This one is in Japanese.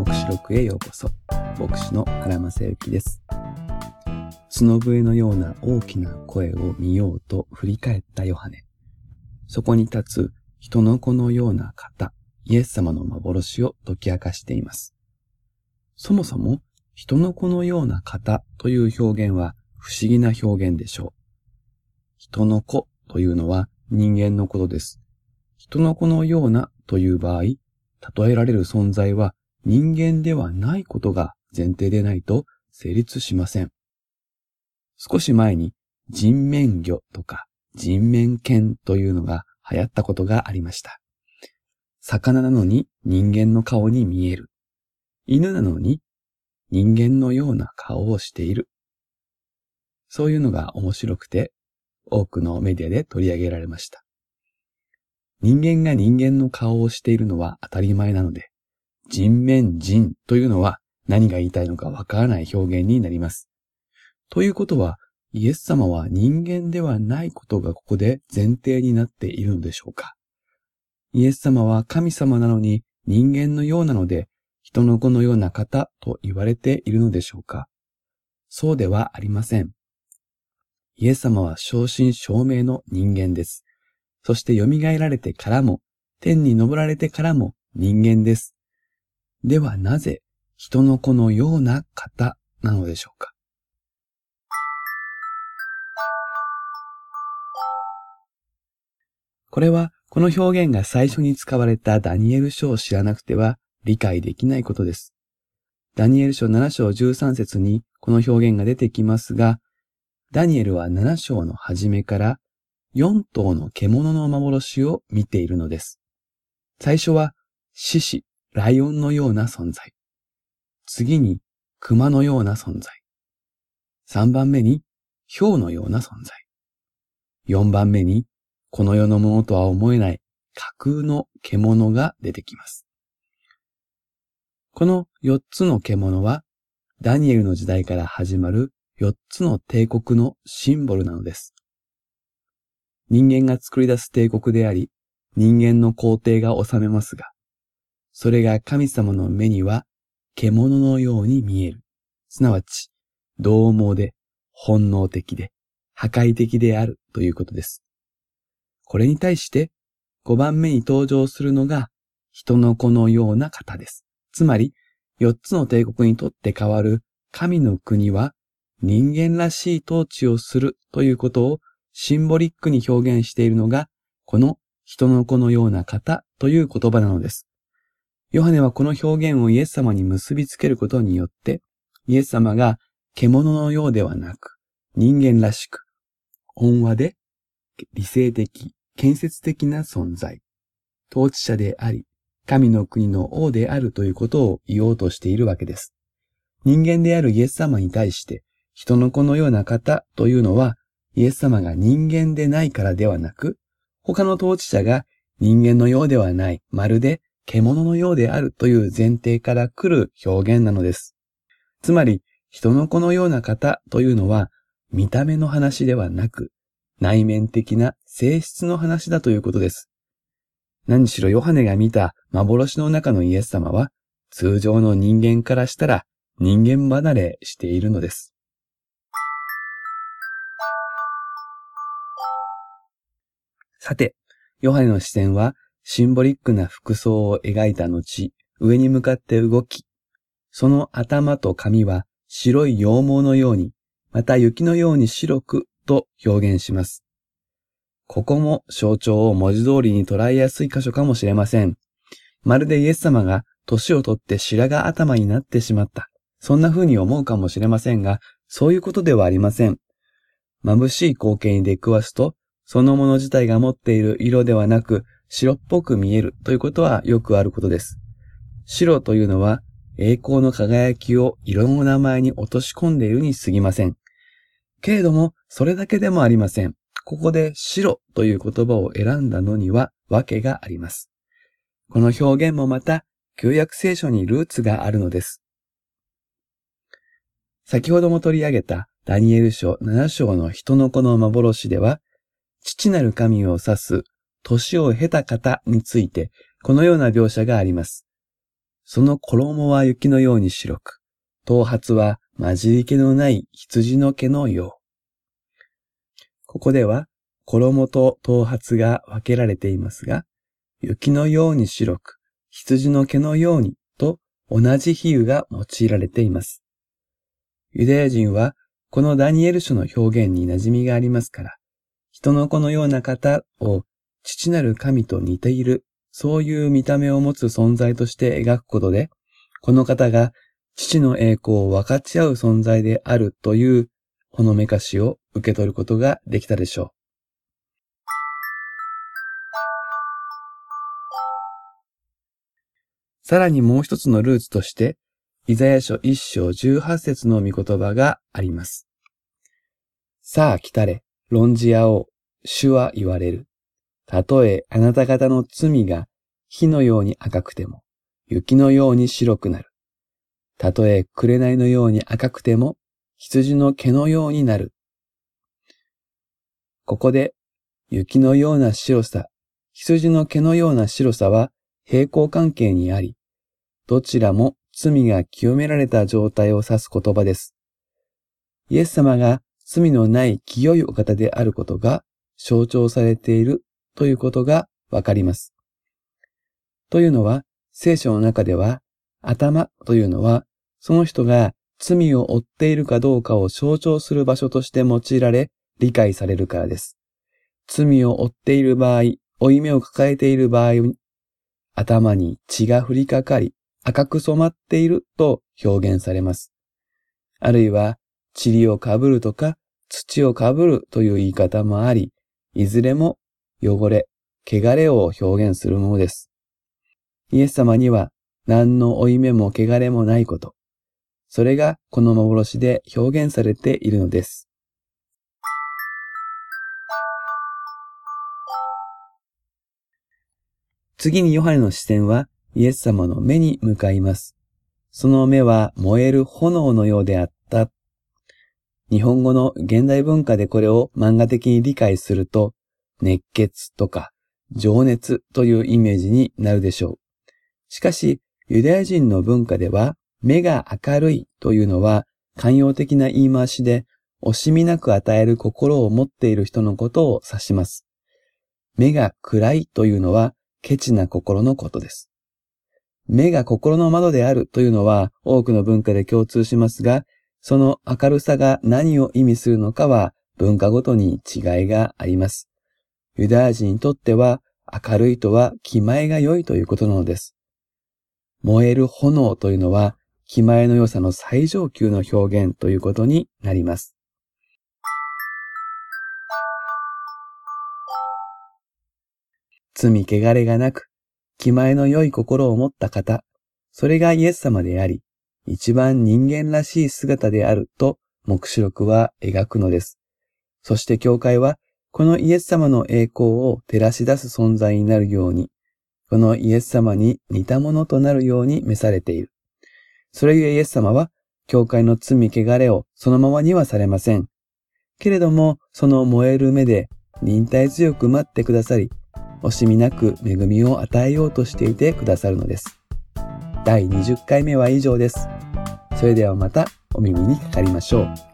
目視録へようこそ。牧師の原正幸です。角笛のような大きな声を見ようと振り返ったヨハネ。そこに立つ人の子のような方、イエス様の幻を解き明かしています。そもそも人の子のような方という表現は不思議な表現でしょう。人の子というのは人間のことです。人の子のようなという場合、例えられる存在は人間ではないことが前提でないと成立しません。少し前に人面魚とか人面犬というのが流行ったことがありました。魚なのに人間の顔に見える。犬なのに人間のような顔をしている。そういうのが面白くて多くのメディアで取り上げられました。人間が人間の顔をしているのは当たり前なので、人面人というのは何が言いたいのかわからない表現になります。ということは、イエス様は人間ではないことがここで前提になっているのでしょうかイエス様は神様なのに人間のようなので、人の子のような方と言われているのでしょうかそうではありません。イエス様は正真正銘の人間です。そして蘇られてからも、天に昇られてからも人間です。ではなぜ人の子のような方なのでしょうか？これはこの表現が最初に使われたダニエル書を知らなくては理解できないことです。ダニエル書7章13節にこの表現が出てきますが、ダニエルは7章の初めから4頭の獣の幻を見ているのです。最初は獅子、ライオンのような存在。次に熊のような存在。3番目に豹のような存在。4番目にこの世のものとは思えない架空の獣が出てきます。この4つの獣はダニエルの時代から始まる4つの帝国のシンボルなのです。人間が作り出す帝国であり、人間の皇帝が治めますが、それが神様の目には獣のように見える。すなわち、獰猛で、本能的で、破壊的であるということです。これに対して、5番目に登場するのが、人の子のような方です。つまり、4つの帝国にとって変わる神の国は、人間らしい統治をするということをシンボリックに表現しているのが、この人の子のような方という言葉なのです。ヨハネはこの表現をイエス様に結びつけることによって、イエス様が獣のようではなく、人間らしく、温和で理性的、建設的な存在、統治者であり、神の国の王であるということを言おうとしているわけです。人間であるイエス様に対して、人の子のような方というのは、イエス様が人間でないからではなく、他の統治者が人間のようではない、まるで獣のようであるという前提から来る表現なのです。つまり、人の子のような方というのは、見た目の話ではなく、内面的な性質の話だということです。何しろヨハネが見た幻の中のイエス様は、通常の人間からしたら人間離れしているのです。さて、ヨハネの視線はシンボリックな服装を描いた後、上に向かって動き、その頭と髪は白い羊毛のように、また雪のように白くと表現します。ここも象徴を文字通りに捉えやすい箇所かもしれません。まるでイエス様が年をとって白髪頭になってしまった。そんな風に思うかもしれませんが、そういうことではありません。眩しい光景に出くわすと、そのもの自体が持っている色ではなく、白っぽく見えるということはよくあることです。白というのは栄光の輝きを色の名前に落とし込んでいるに過ぎません。けれども、それだけでもありません。ここで白という言葉を選んだのには訳があります。この表現もまた、旧約聖書にルーツがあるのです。先ほども取り上げたダニエル書7章の人の子の幻では、父なる神を指す年を経た方について、このような描写があります。その衣は雪のように白く、頭髪は混じり気のない羊の毛のよう。ここでは衣と頭髪が分けられていますが、雪のように白く、羊の毛のようにと同じ比喩が用いられています。ユダヤ人はこのダニエル書の表現に馴染みがありますから、人の子のような方を父なる神と似ている、そういう見た目を持つ存在として描くことで、この方が父の栄光を分かち合う存在であるというほのめかしを受け取ることができたでしょう。さらにもう一つのルーツとして、イザヤ書一章十八節の御言葉があります。さあ来たれ、論じ合おう、主は言われる。たとえあなた方の罪が火のように赤くても、雪のように白くなる。たとえ紅のように赤くても、羊の毛のようになる。ここで、雪のような白さ、羊の毛のような白さは平行関係にあり、どちらも罪が清められた状態を指す言葉です。イエス様が罪のない清いお方であることが象徴されているということがわかります。というのは、聖書の中では、頭というのは、その人が罪を負っているかどうかを象徴する場所として用いられ、理解されるからです。罪を負っている場合、負い目を抱えている場合、頭に血が降りかかり、赤く染まっていると表現されます。あるいは、塵をかぶるとか、土をかぶるという言い方もあり、いずれも汚れ、汚れを表現するものです。イエス様には何の負い目も汚れもないこと。それがこの幻で表現されているのです。次にヨハネの視線はイエス様の目に向かいます。その目は燃える炎のようであった。日本語の現代文化でこれを漫画的に理解すると、熱血とか情熱というイメージになるでしょう。しかし、ユダヤ人の文化では、目が明るいというのは寛容的な言い回しで、惜しみなく与える心を持っている人のことを指します。目が暗いというのは、ケチな心のことです。目が心の窓であるというのは多くの文化で共通しますが、その明るさが何を意味するのかは文化ごとに違いがあります。ユダヤ人にとっては明るいとは気前が良いということなのです。燃える炎というのは気前の良さの最上級の表現ということになります。罪汚れがなく、気前の良い心を持った方、それがイエス様であり、一番人間らしい姿であると、目視録は描くのです。そして教会は、このイエス様の栄光を照らし出す存在になるように、このイエス様に似たものとなるように召されている。それゆえイエス様は、教会の罪汚れをそのままにはされません。けれども、その燃える目で忍耐強く待ってくださり、惜しみなく恵みを与えようとしていてくださるのです。第20回目は以上です。それではまたお耳にかかりましょう。